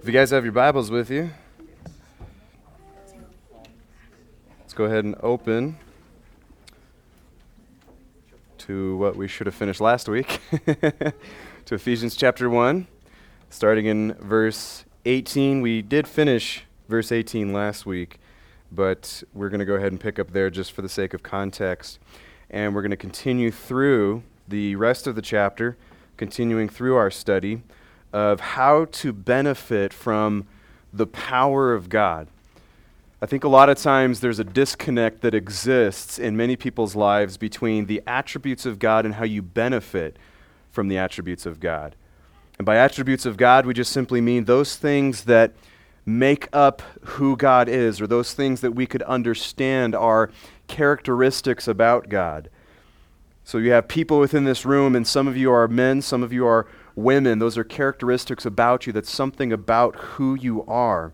If you guys have your Bibles with you, let's go ahead and open to what we should have finished last week to Ephesians chapter 1, starting in verse 18. We did finish verse 18 last week, but we're going to go ahead and pick up there just for the sake of context. And we're going to continue through the rest of the chapter, continuing through our study of how to benefit from the power of God. I think a lot of times there's a disconnect that exists in many people's lives between the attributes of God and how you benefit from the attributes of God. And by attributes of God, we just simply mean those things that make up who God is, or those things that we could understand are characteristics about God. So you have people within this room, and some of you are men, some of you are women. Those are characteristics about you. That's something about who you are.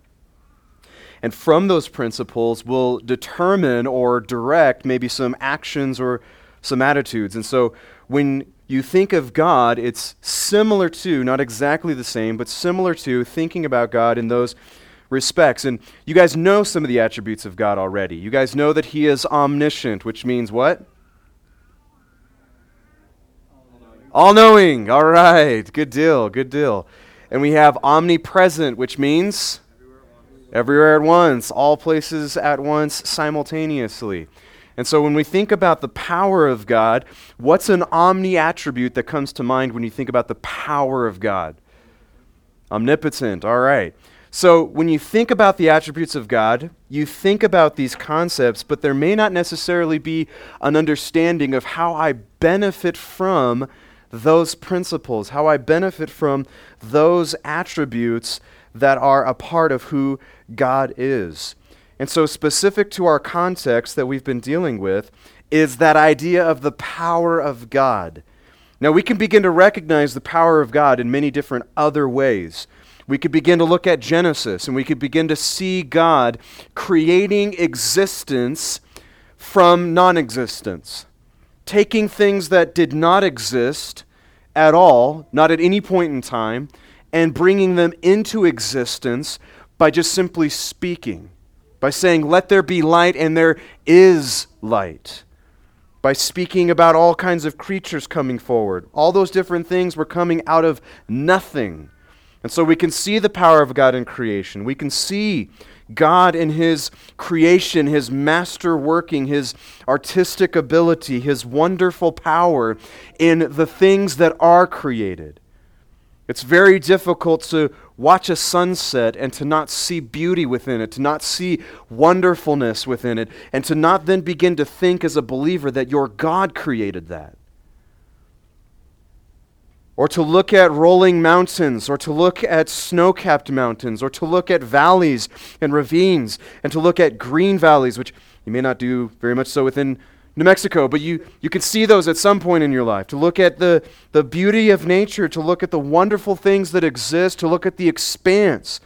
And from those principles will determine or direct maybe some actions or some attitudes. And so when you think of God, it's similar to, not exactly the same, but similar to thinking about God in those respects. And you guys know some of the attributes of God already. You guys know that He is omniscient, which means what? All knowing. All right. Good deal. Good deal. And we have omnipresent, which means everywhere at once, all places at once, simultaneously. And so when we think about the power of God, what's an omni attribute that comes to mind when you think about the power of God? Omnipotent. All right. So when you think about the attributes of God, you think about these concepts, but there may not necessarily be an understanding of how I benefit from those principles, how I benefit from those attributes that are a part of who God is. And so, specific to our context that we've been dealing with is that idea of the power of God. Now, we can begin to recognize the power of God in many different other ways. We could begin to look at Genesis and we could begin to see God creating existence from non existence taking things that did not exist at all, not at any point in time, and bringing them into existence by just simply speaking, by saying, Let there be light, and there is light. By speaking about all kinds of creatures coming forward. All those different things were coming out of nothing. And so we can see the power of God in creation. We can see God in His creation, His master working, His artistic ability, His wonderful power in the things that are created. It's very difficult to watch a sunset and to not see beauty within it, to not see wonderfulness within it, and to not then begin to think as a believer that your God created that or to look at rolling mountains, or to look at snow capped mountains, or to look at valleys and ravines, and to look at green valleys, which you may not do very much so within New Mexico, but you, you can see those at some point in your life. To look at the, the beauty of nature, to look at the wonderful things that exist, to look at the expanse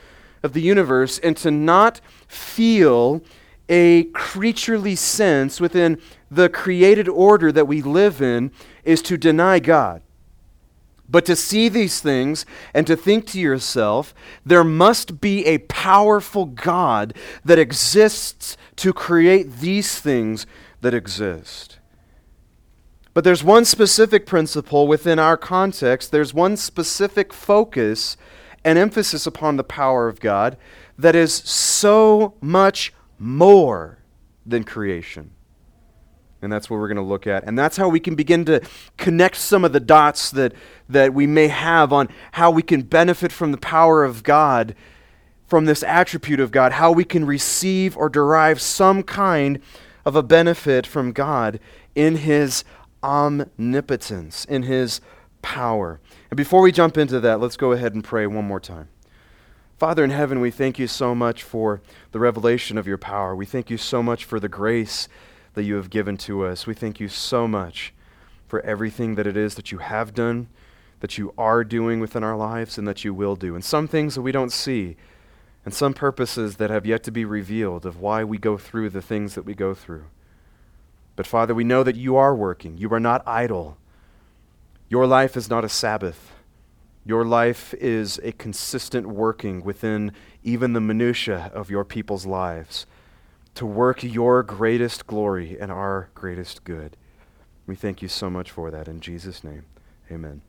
of the universe, and to not feel a creaturely sense within the created order that we live in is to deny God. But to see these things and to think to yourself, there must be a powerful God that exists to create these things that exist. But there's one specific principle within our context, there's one specific focus and emphasis upon the power of God that is so much more than creation. And that's what we're going to look at. And that's how we can begin to connect some of the dots that, that we may have on how we can benefit from the power of God, from this attribute of God, how we can receive or derive some kind of a benefit from God in His omnipotence, in His power. And before we jump into that, let's go ahead and pray one more time. Father in heaven, we thank you so much for the revelation of your power. We thank you so much for the grace that you have given to us. We thank you so much for everything that it is that you have done, that you are doing within our lives, and that you will do. And some things that we don't see, and some purposes that have yet to be revealed of why we go through the things that we go through. But Father, we know that you are working. You are not idle. Your life is not a Sabbath. Your life is a consistent working within even the minutiae of your people's lives to work your greatest glory and our greatest good. We thank you so much for that. In Jesus' name, amen.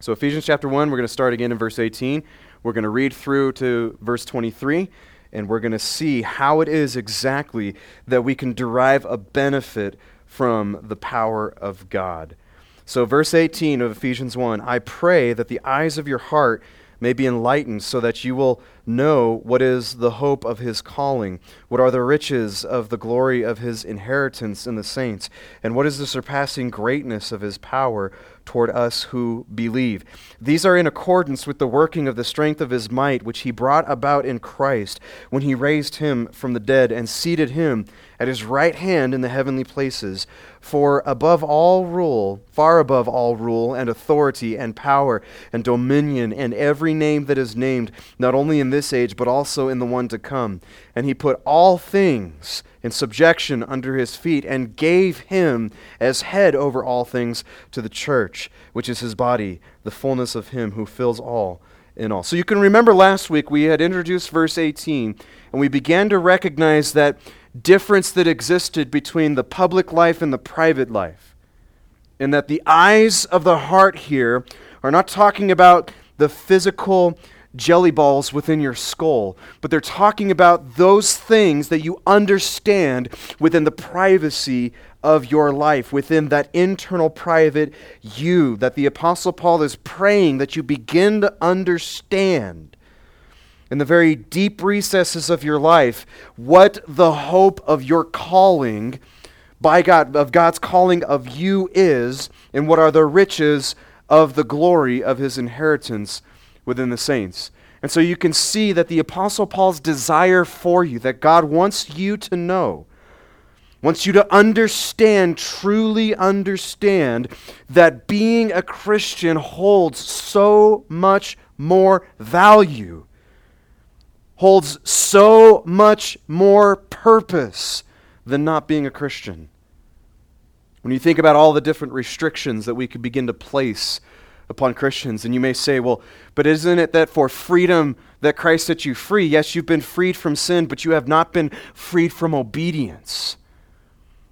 So, Ephesians chapter 1, we're going to start again in verse 18. We're going to read through to verse 23, and we're going to see how it is exactly that we can derive a benefit from the power of God. So, verse 18 of Ephesians 1 I pray that the eyes of your heart may be enlightened, so that you will know what is the hope of his calling, what are the riches of the glory of his inheritance in the saints, and what is the surpassing greatness of his power toward us who believe. These are in accordance with the working of the strength of his might, which he brought about in Christ when he raised him from the dead and seated him at his right hand in the heavenly places. For above all rule, far above all rule and authority and power and dominion and every name that is named, not only in this age, but also in the one to come. And he put all things in subjection under his feet, and gave him as head over all things to the church, which is his body, the fullness of him who fills all in all. So you can remember last week we had introduced verse 18, and we began to recognize that difference that existed between the public life and the private life. And that the eyes of the heart here are not talking about the physical jelly balls within your skull, but they're talking about those things that you understand within the privacy of your life, within that internal private you, that the Apostle Paul is praying that you begin to understand in the very deep recesses of your life what the hope of your calling by God, of God's calling of you is, and what are the riches of the glory of his inheritance within the saints. And so you can see that the Apostle Paul's desire for you, that God wants you to know, wants you to understand, truly understand, that being a Christian holds so much more value, holds so much more purpose than not being a Christian. When you think about all the different restrictions that we could begin to place upon Christians. And you may say, well, but isn't it that for freedom that Christ set you free? Yes, you've been freed from sin, but you have not been freed from obedience.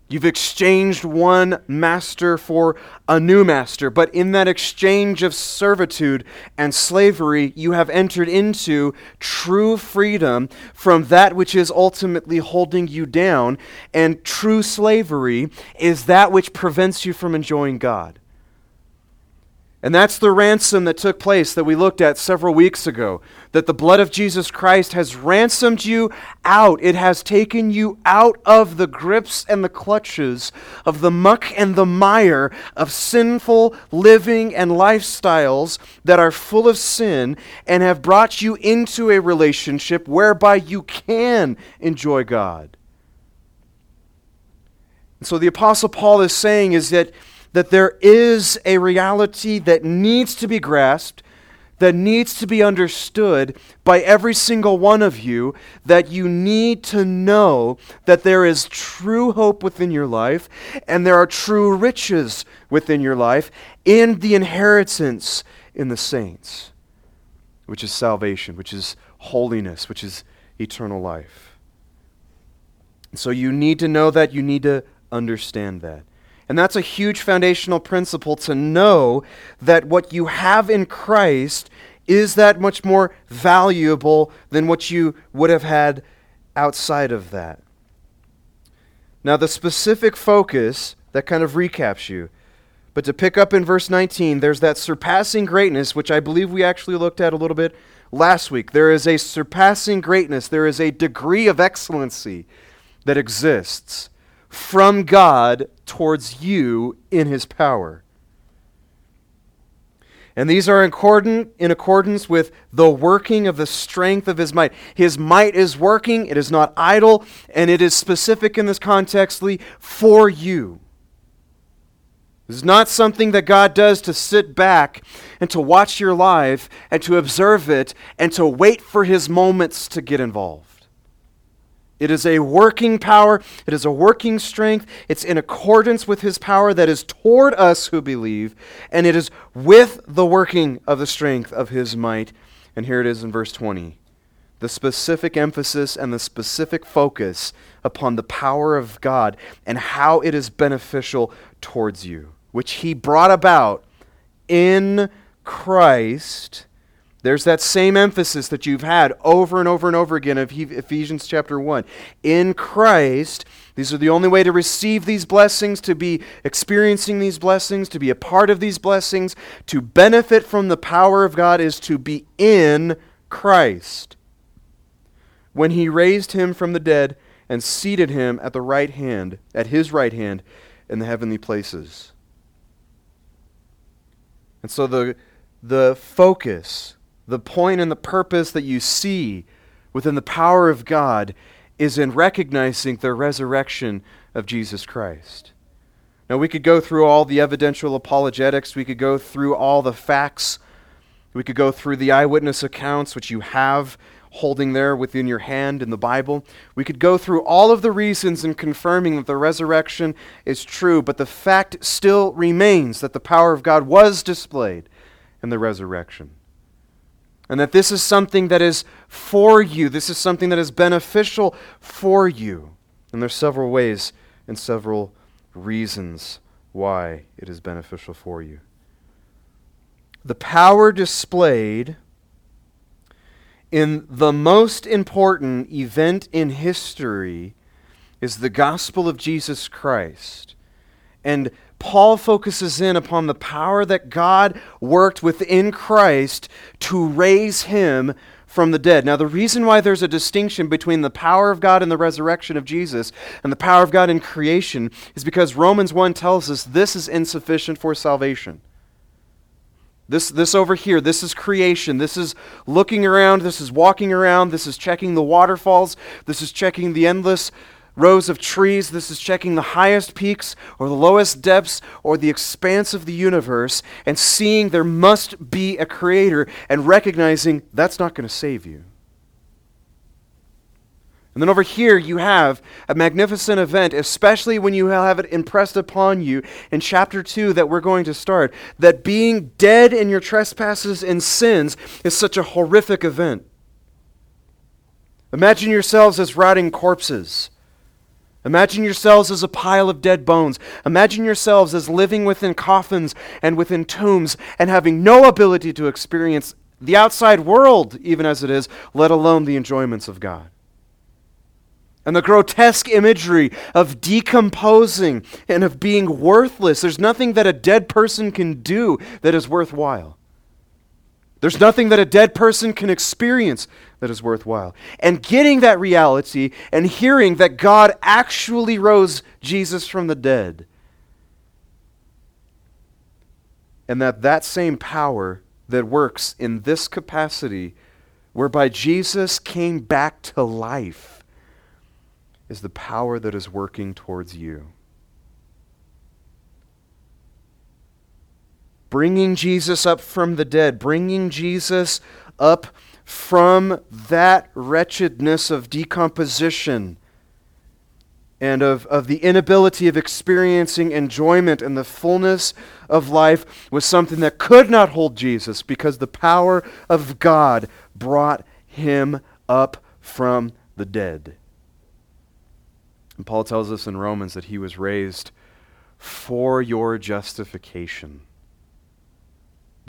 You've exchanged one master for a new master, but in that exchange of servitude and slavery, you have entered into true freedom from that which is ultimately holding you down, and true slavery is that which prevents you from enjoying God. And that's the ransom that took place that we looked at several weeks ago. That the blood of Jesus Christ has ransomed you out. It has taken you out of the grips and the clutches of the muck and the mire of sinful living and lifestyles that are full of sin and have brought you into a relationship whereby you can enjoy God. And so the Apostle Paul is saying is that that there is a reality that needs to be grasped, that needs to be understood by every single one of you, that you need to know that there is true hope within your life and there are true riches within your life in the inheritance in the saints, which is salvation, which is holiness, which is eternal life. So you need to know that, you need to understand that. And that's a huge foundational principle to know that what you have in Christ is that much more valuable than what you would have had outside of that. Now, the specific focus that kind of recaps you. But to pick up in verse 19, there's that surpassing greatness, which I believe we actually looked at a little bit last week. There is a surpassing greatness, there is a degree of excellency that exists from God towards you in his power. And these are in, accordant, in accordance with the working of the strength of his might. His might is working, it is not idle, and it is specific in this context for you. This is not something that God does to sit back and to watch your life and to observe it and to wait for his moments to get involved. It is a working power. It is a working strength. It's in accordance with his power that is toward us who believe, and it is with the working of the strength of his might. And here it is in verse 20 the specific emphasis and the specific focus upon the power of God and how it is beneficial towards you, which he brought about in Christ there's that same emphasis that you've had over and over and over again of Ephesians chapter 1. In Christ, these are the only way to receive these blessings, to be experiencing these blessings, to be a part of these blessings, to benefit from the power of God is to be in Christ. When he raised him from the dead and seated him at the right hand, at his right hand in the heavenly places. And so the the focus the point and the purpose that you see within the power of God is in recognizing the resurrection of Jesus Christ. Now, we could go through all the evidential apologetics, we could go through all the facts, we could go through the eyewitness accounts, which you have holding there within your hand in the Bible. We could go through all of the reasons in confirming that the resurrection is true, but the fact still remains that the power of God was displayed in the resurrection and that this is something that is for you. This is something that is beneficial for you. And there's several ways and several reasons why it is beneficial for you. The power displayed in the most important event in history is the gospel of Jesus Christ. And Paul focuses in upon the power that God worked within Christ to raise him from the dead. Now, the reason why there's a distinction between the power of God in the resurrection of Jesus and the power of God in creation is because Romans 1 tells us this is insufficient for salvation. This, this over here, this is creation. This is looking around. This is walking around. This is checking the waterfalls. This is checking the endless rows of trees. This is checking the highest peaks or the lowest depths or the expanse of the universe and seeing there must be a creator and recognizing that's not going to save you. And then over here, you have a magnificent event, especially when you have it impressed upon you in chapter 2 that we're going to start, that being dead in your trespasses and sins is such a horrific event. Imagine yourselves as rotting corpses Imagine yourselves as a pile of dead bones. Imagine yourselves as living within coffins and within tombs and having no ability to experience the outside world, even as it is, let alone the enjoyments of God. And the grotesque imagery of decomposing and of being worthless. There's nothing that a dead person can do that is worthwhile. There's nothing that a dead person can experience that is worthwhile. And getting that reality and hearing that God actually rose Jesus from the dead, and that that same power that works in this capacity, whereby Jesus came back to life, is the power that is working towards you. Bringing Jesus up from the dead, bringing Jesus up from that wretchedness of decomposition and of, of the inability of experiencing enjoyment and the fullness of life was something that could not hold Jesus because the power of God brought him up from the dead. And Paul tells us in Romans that he was raised for your justification.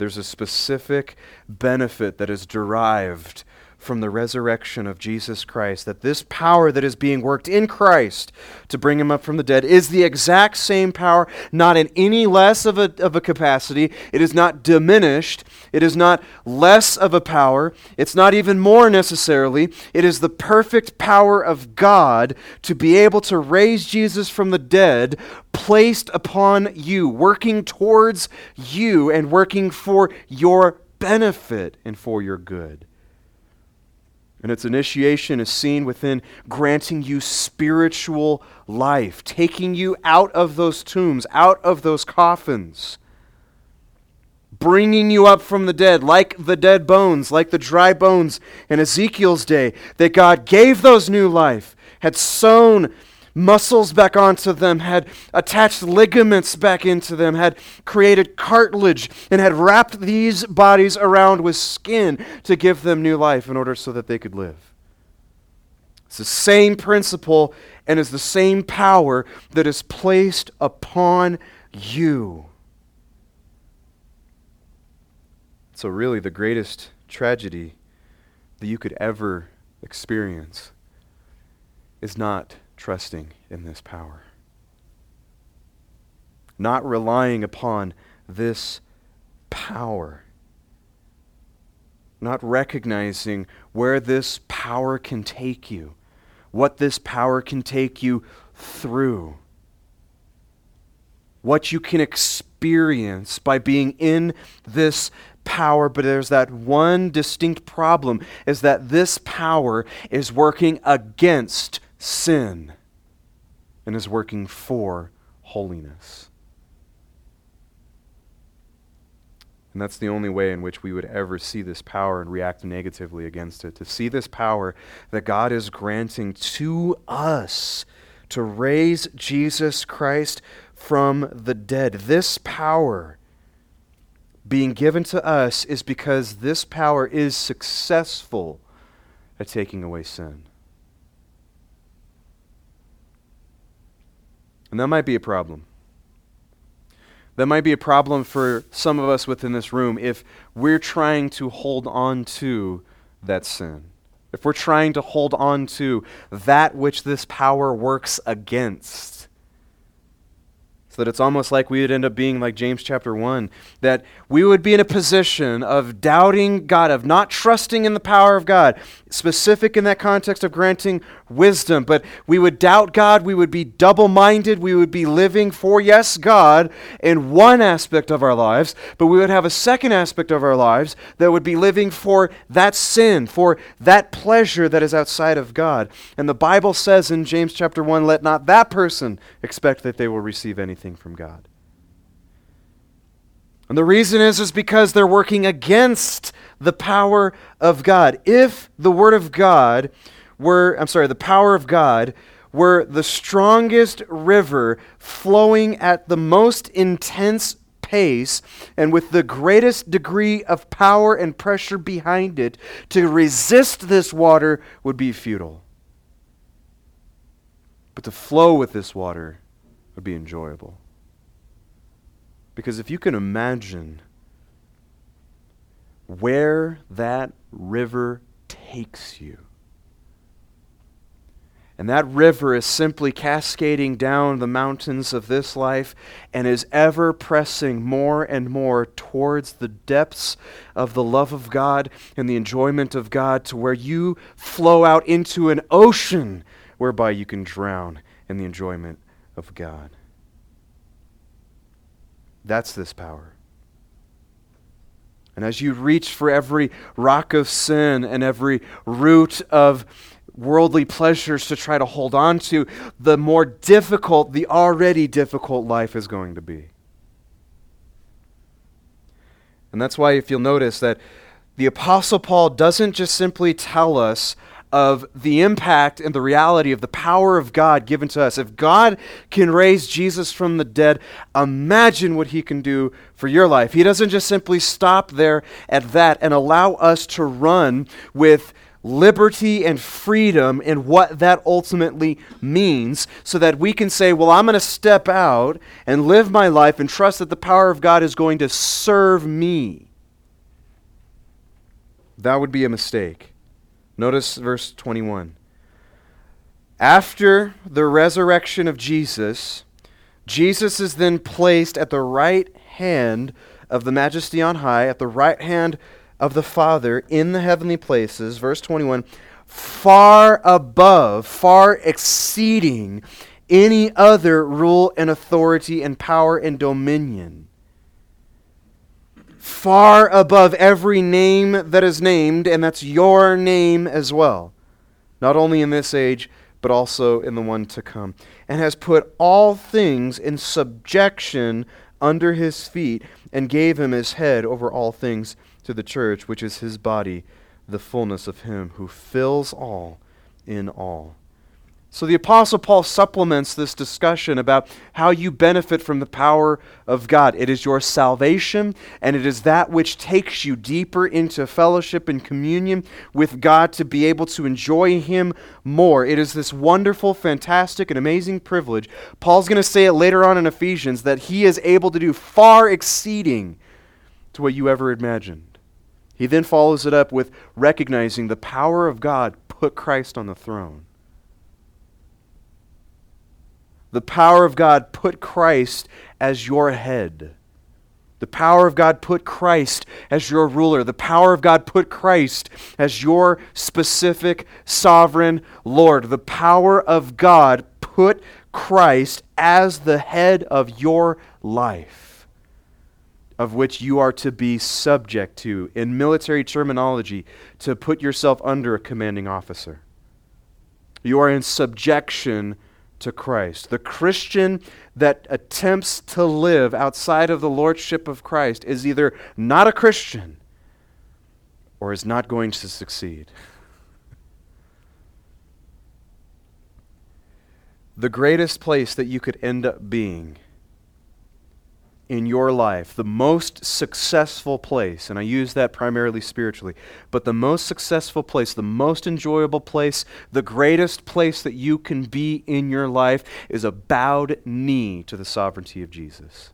There's a specific benefit that is derived from the resurrection of Jesus Christ, that this power that is being worked in Christ to bring him up from the dead is the exact same power, not in any less of a, of a capacity. It is not diminished. It is not less of a power. It's not even more necessarily. It is the perfect power of God to be able to raise Jesus from the dead, placed upon you, working towards you and working for your benefit and for your good. And its initiation is seen within granting you spiritual life, taking you out of those tombs, out of those coffins, bringing you up from the dead, like the dead bones, like the dry bones. In Ezekiel's day, that God gave those new life had sewn muscles back onto them, had attached ligaments back into them, had created cartilage, and had wrapped these bodies around with skin to give them new life in order so that they could live. It's the same principle and is the same power that is placed upon you. So, really, the greatest tragedy that you could ever experience is not trusting in this power, not relying upon this power, not recognizing where this power can take you, what this power can take you through, what you can experience by being in this power, but there's that one distinct problem is that this power is working against sin and is working for holiness. And that's the only way in which we would ever see this power and react negatively against it. To see this power that God is granting to us to raise Jesus Christ from the dead. This power being given to us is because this power is successful at taking away sin. And that might be a problem. That might be a problem for some of us within this room if we're trying to hold on to that sin. If we're trying to hold on to that which this power works against so that it's almost like we would end up being like James chapter 1, that we would be in a position of doubting God, of not trusting in the power of God, specific in that context of granting wisdom, but we would doubt God, we would be double minded, we would be living for, yes, God in one aspect of our lives, but we would have a second aspect of our lives that would be living for that sin, for that pleasure that is outside of God. And the Bible says in James chapter 1, let not that person expect that they will receive anything anything from God. And the reason is is because they're working against the power of God. If the word of God were I'm sorry, the power of God were the strongest river flowing at the most intense pace and with the greatest degree of power and pressure behind it, to resist this water would be futile. But to flow with this water would be enjoyable. Because if you can imagine where that river takes you, and that river is simply cascading down the mountains of this life and is ever pressing more and more towards the depths of the love of God and the enjoyment of God to where you flow out into an ocean whereby you can drown in the enjoyment of God. That's this power. And as you reach for every rock of sin and every root of worldly pleasures to try to hold on to, the more difficult the already difficult life is going to be. And that's why, if you'll notice, that the Apostle Paul doesn't just simply tell us of the impact and the reality of the power of God given to us. If God can raise Jesus from the dead, imagine what he can do for your life. He doesn't just simply stop there at that and allow us to run with liberty and freedom and what that ultimately means so that we can say, Well, I'm going to step out and live my life and trust that the power of God is going to serve me. That would be a mistake. Notice verse 21. After the resurrection of Jesus, Jesus is then placed at the right hand of the majesty on high, at the right hand of the Father in the heavenly places. Verse 21 far above, far exceeding any other rule and authority and power and dominion far above every name that is named, and that's your name as well, not only in this age, but also in the one to come, and has put all things in subjection under his feet, and gave him his head over all things to the church, which is his body, the fullness of him who fills all in all. So the Apostle Paul supplements this discussion about how you benefit from the power of God. It is your salvation, and it is that which takes you deeper into fellowship and communion with God to be able to enjoy Him more. It is this wonderful, fantastic, and amazing privilege. Paul's going to say it later on in Ephesians that he is able to do far exceeding to what you ever imagined. He then follows it up with recognizing the power of God put Christ on the throne. The power of God put Christ as your head. The power of God put Christ as your ruler. The power of God put Christ as your specific sovereign Lord. The power of God put Christ as the head of your life, of which you are to be subject to, in military terminology, to put yourself under a commanding officer. You are in subjection to Christ. The Christian that attempts to live outside of the lordship of Christ is either not a Christian or is not going to succeed. The greatest place that you could end up being in your life, the most successful place, and I use that primarily spiritually, but the most successful place, the most enjoyable place, the greatest place that you can be in your life is a bowed knee to the sovereignty of Jesus.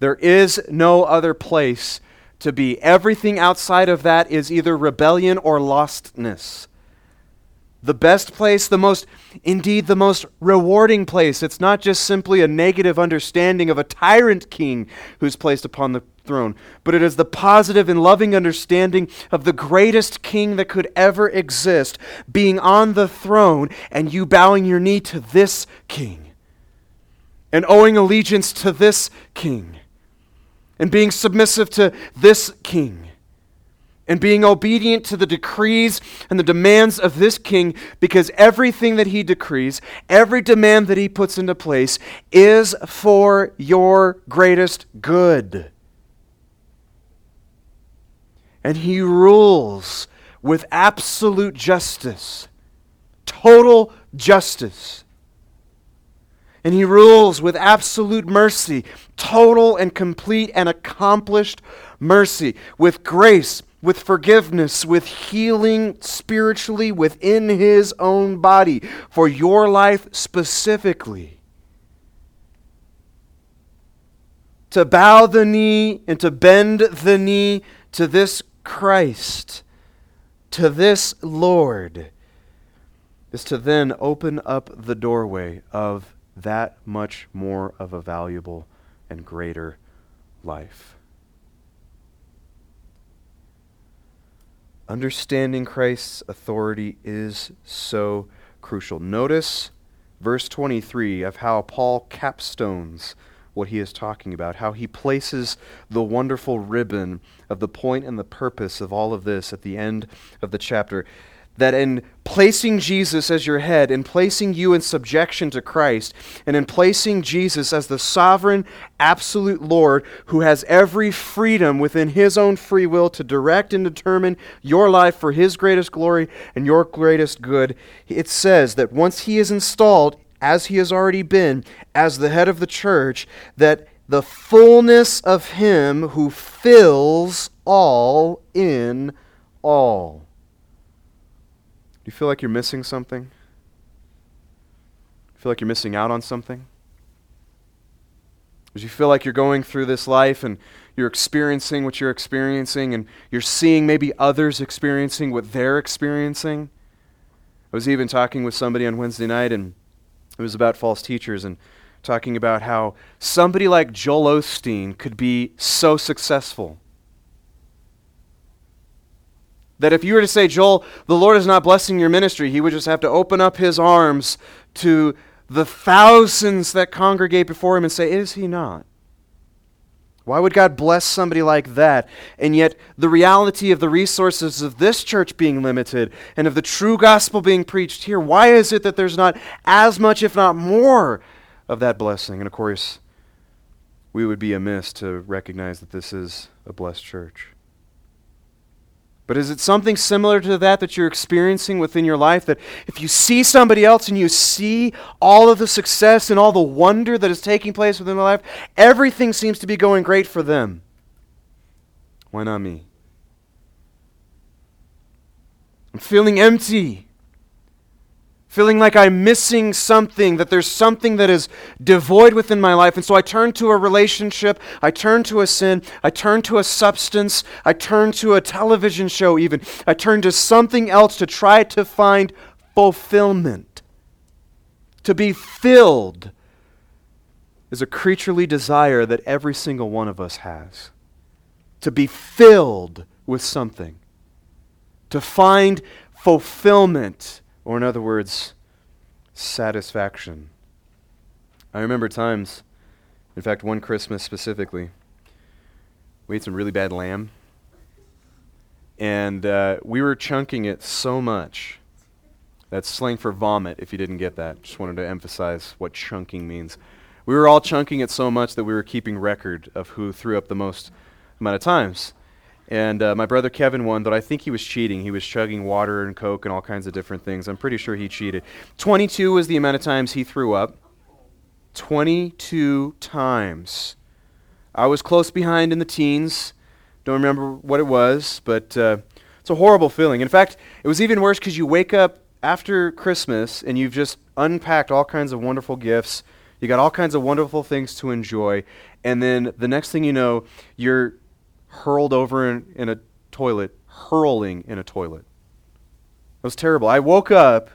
There is no other place to be. Everything outside of that is either rebellion or lostness the best place, the most, indeed, the most rewarding place. It's not just simply a negative understanding of a tyrant king who's placed upon the throne, but it is the positive and loving understanding of the greatest king that could ever exist being on the throne and you bowing your knee to this king and owing allegiance to this king and being submissive to this king and being obedient to the decrees and the demands of this king because everything that he decrees, every demand that he puts into place is for your greatest good. And he rules with absolute justice, total justice. And he rules with absolute mercy, total and complete and accomplished mercy, with grace with forgiveness, with healing spiritually within his own body for your life specifically. To bow the knee and to bend the knee to this Christ, to this Lord, is to then open up the doorway of that much more of a valuable and greater life. Understanding Christ's authority is so crucial. Notice verse 23 of how Paul capstones what he is talking about, how he places the wonderful ribbon of the point and the purpose of all of this at the end of the chapter that in placing Jesus as your head, in placing you in subjection to Christ, and in placing Jesus as the sovereign, absolute Lord who has every freedom within his own free will to direct and determine your life for his greatest glory and your greatest good, it says that once he is installed, as he has already been, as the head of the church, that the fullness of him who fills all in all you feel like you're missing something? Feel like you're missing out on something? As you feel like you're going through this life and you're experiencing what you're experiencing and you're seeing maybe others experiencing what they're experiencing. I was even talking with somebody on Wednesday night and it was about false teachers and talking about how somebody like Joel Osteen could be so successful that if you were to say, Joel, the Lord is not blessing your ministry, he would just have to open up his arms to the thousands that congregate before him and say, Is he not? Why would God bless somebody like that? And yet, the reality of the resources of this church being limited and of the true gospel being preached here, why is it that there's not as much, if not more, of that blessing? And of course, we would be amiss to recognize that this is a blessed church. But is it something similar to that that you're experiencing within your life? That if you see somebody else and you see all of the success and all the wonder that is taking place within their life, everything seems to be going great for them. Why not me? I'm feeling empty feeling like I'm missing something, that there's something that is devoid within my life. And so I turn to a relationship, I turn to a sin, I turn to a substance, I turn to a television show, even. I turn to something else to try to find fulfillment. To be filled is a creaturely desire that every single one of us has. To be filled with something. To find fulfillment or, in other words, satisfaction. I remember times, in fact, one Christmas specifically, we ate some really bad lamb. And uh, we were chunking it so much. That's slang for vomit, if you didn't get that. Just wanted to emphasize what chunking means. We were all chunking it so much that we were keeping record of who threw up the most amount of times. And uh, my brother Kevin won, but I think he was cheating. He was chugging water and Coke and all kinds of different things. I'm pretty sure he cheated. 22 was the amount of times he threw up. 22 times. I was close behind in the teens. Don't remember what it was, but uh, it's a horrible feeling. In fact, it was even worse because you wake up after Christmas and you've just unpacked all kinds of wonderful gifts. You got all kinds of wonderful things to enjoy. And then the next thing you know, you're hurled over in, in a toilet, hurling in a toilet. It was terrible. I woke up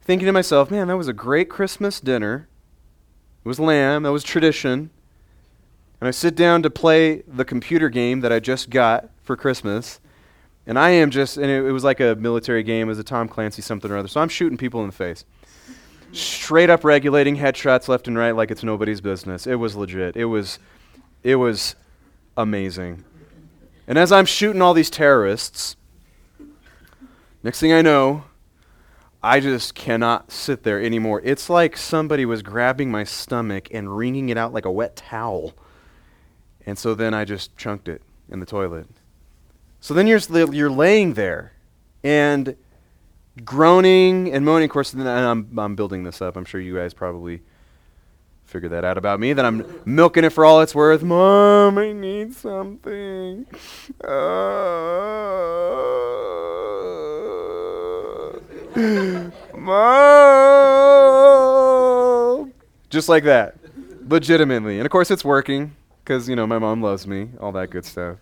thinking to myself, man, that was a great Christmas dinner. It was lamb, that was tradition. And I sit down to play the computer game that I just got for Christmas. And I am just, and it, it was like a military game, was a Tom Clancy something or other. So I'm shooting people in the face. Straight up regulating headshots left and right like it's nobody's business. It was legit. It was, it was amazing. And as I'm shooting all these terrorists, next thing I know, I just cannot sit there anymore. It's like somebody was grabbing my stomach and wringing it out like a wet towel. And so then I just chunked it in the toilet. So then you're, you're laying there and groaning and moaning. Of course, and I'm, I'm building this up. I'm sure you guys probably figure that out about me, that I'm milking it for all it's worth. Mom, I need something. Uh, mom! Just like that. Legitimately. And of course, it's working because, you know, my mom loves me, all that good stuff.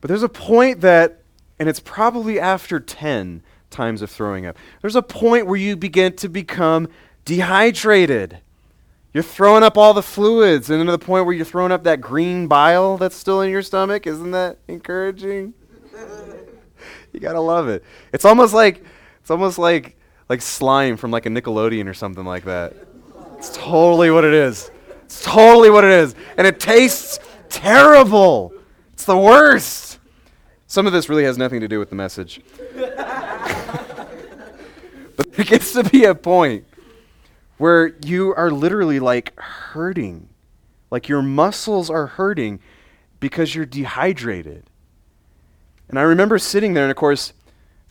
But there's a point that, and it's probably after 10 times of throwing up, there's a point where you begin to become dehydrated. You're throwing up all the fluids, and then to the point where you're throwing up that green bile that's still in your stomach. Isn't that encouraging? you gotta love it. It's almost like it's almost like like slime from like a Nickelodeon or something like that. It's totally what it is. It's totally what it is, and it tastes terrible. It's the worst. Some of this really has nothing to do with the message. but there gets to be a point where you are literally like hurting. Like your muscles are hurting because you're dehydrated. And I remember sitting there, and of course,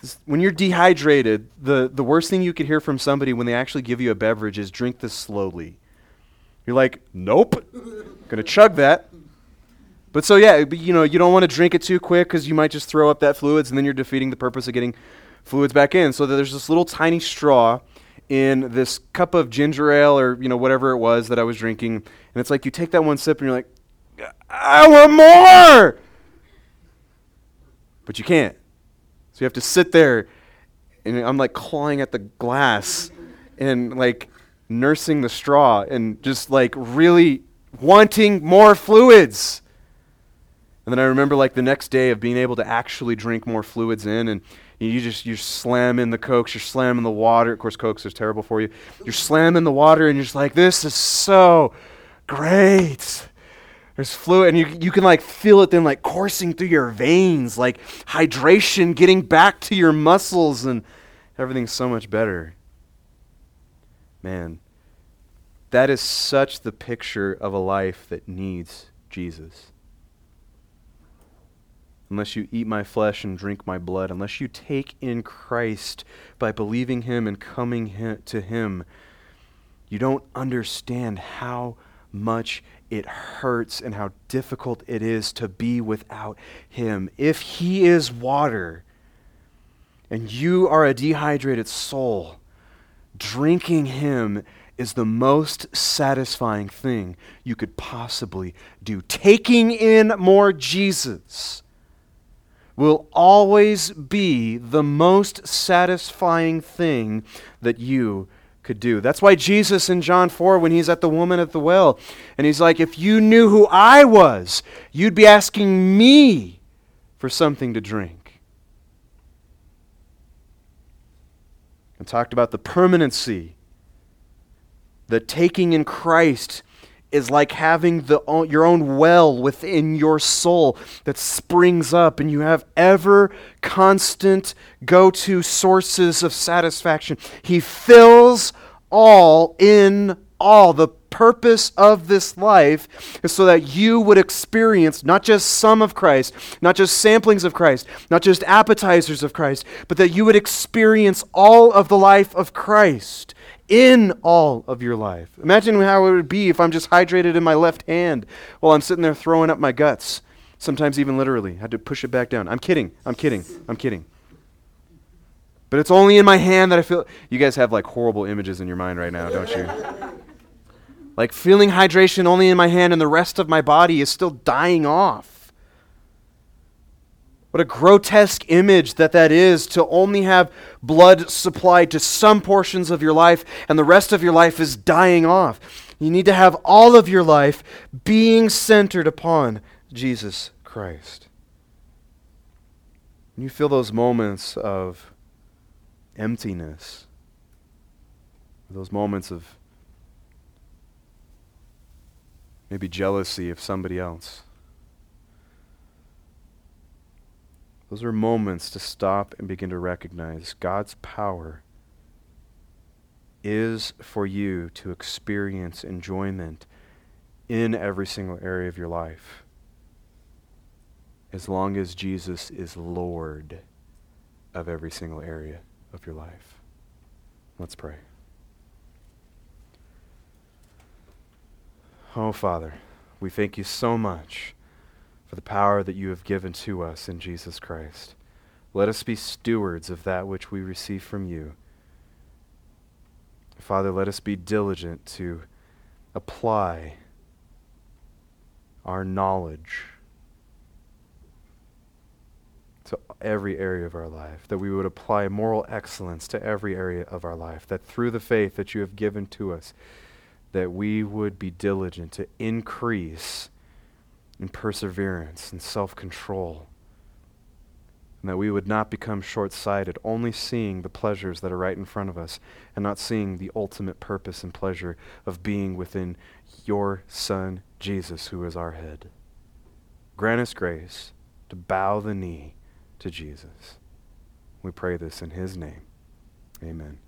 this, when you're dehydrated, the, the worst thing you could hear from somebody when they actually give you a beverage is drink this slowly. You're like, nope, gonna chug that. But so yeah, you know, you don't want to drink it too quick because you might just throw up that fluids, and then you're defeating the purpose of getting fluids back in. So there's this little tiny straw in this cup of ginger ale or you know whatever it was that I was drinking, and it's like you take that one sip and you're like, I want more, but you can't. So you have to sit there, and I'm like clawing at the glass, and like nursing the straw, and just like really wanting more fluids. And then I remember like the next day of being able to actually drink more fluids in and you just you're slamming the cokes, you're slamming the water. Of course, cokes is terrible for you. You're slamming the water, and you're just like, this is so great. There's fluid, and you you can like feel it then like coursing through your veins, like hydration getting back to your muscles, and everything's so much better. Man, that is such the picture of a life that needs Jesus. Unless you eat my flesh and drink my blood, unless you take in Christ by believing him and coming to him, you don't understand how much it hurts and how difficult it is to be without him. If he is water and you are a dehydrated soul, drinking him is the most satisfying thing you could possibly do. Taking in more Jesus will always be the most satisfying thing that you could do. That's why Jesus in John 4, when he's at the woman at the well, and he's like, If you knew who I was, you'd be asking me for something to drink. And talked about the permanency that taking in Christ is like having the, your own well within your soul that springs up, and you have ever constant go to sources of satisfaction. He fills all in all. The purpose of this life is so that you would experience not just some of Christ, not just samplings of Christ, not just appetizers of Christ, but that you would experience all of the life of Christ in all of your life. Imagine how it would be if I'm just hydrated in my left hand while I'm sitting there throwing up my guts. Sometimes even literally. I had to push it back down. I'm kidding. I'm kidding. I'm kidding. But it's only in my hand that I feel. You guys have like horrible images in your mind right now, don't you? like feeling hydration only in my hand and the rest of my body is still dying off. What a grotesque image that that is to only have blood supplied to some portions of your life and the rest of your life is dying off. You need to have all of your life being centered upon Jesus Christ. When you feel those moments of emptiness, those moments of maybe jealousy of somebody else, Those are moments to stop and begin to recognize God's power is for you to experience enjoyment in every single area of your life as long as Jesus is Lord of every single area of your life. Let's pray. Oh, Father, we thank you so much for the power that you have given to us in Jesus Christ. Let us be stewards of that which we receive from you. Father, let us be diligent to apply our knowledge to every area of our life, that we would apply moral excellence to every area of our life, that through the faith that you have given to us, that we would be diligent to increase and perseverance and self control. And that we would not become short sighted, only seeing the pleasures that are right in front of us and not seeing the ultimate purpose and pleasure of being within your Son, Jesus, who is our head. Grant us grace to bow the knee to Jesus. We pray this in his name. Amen.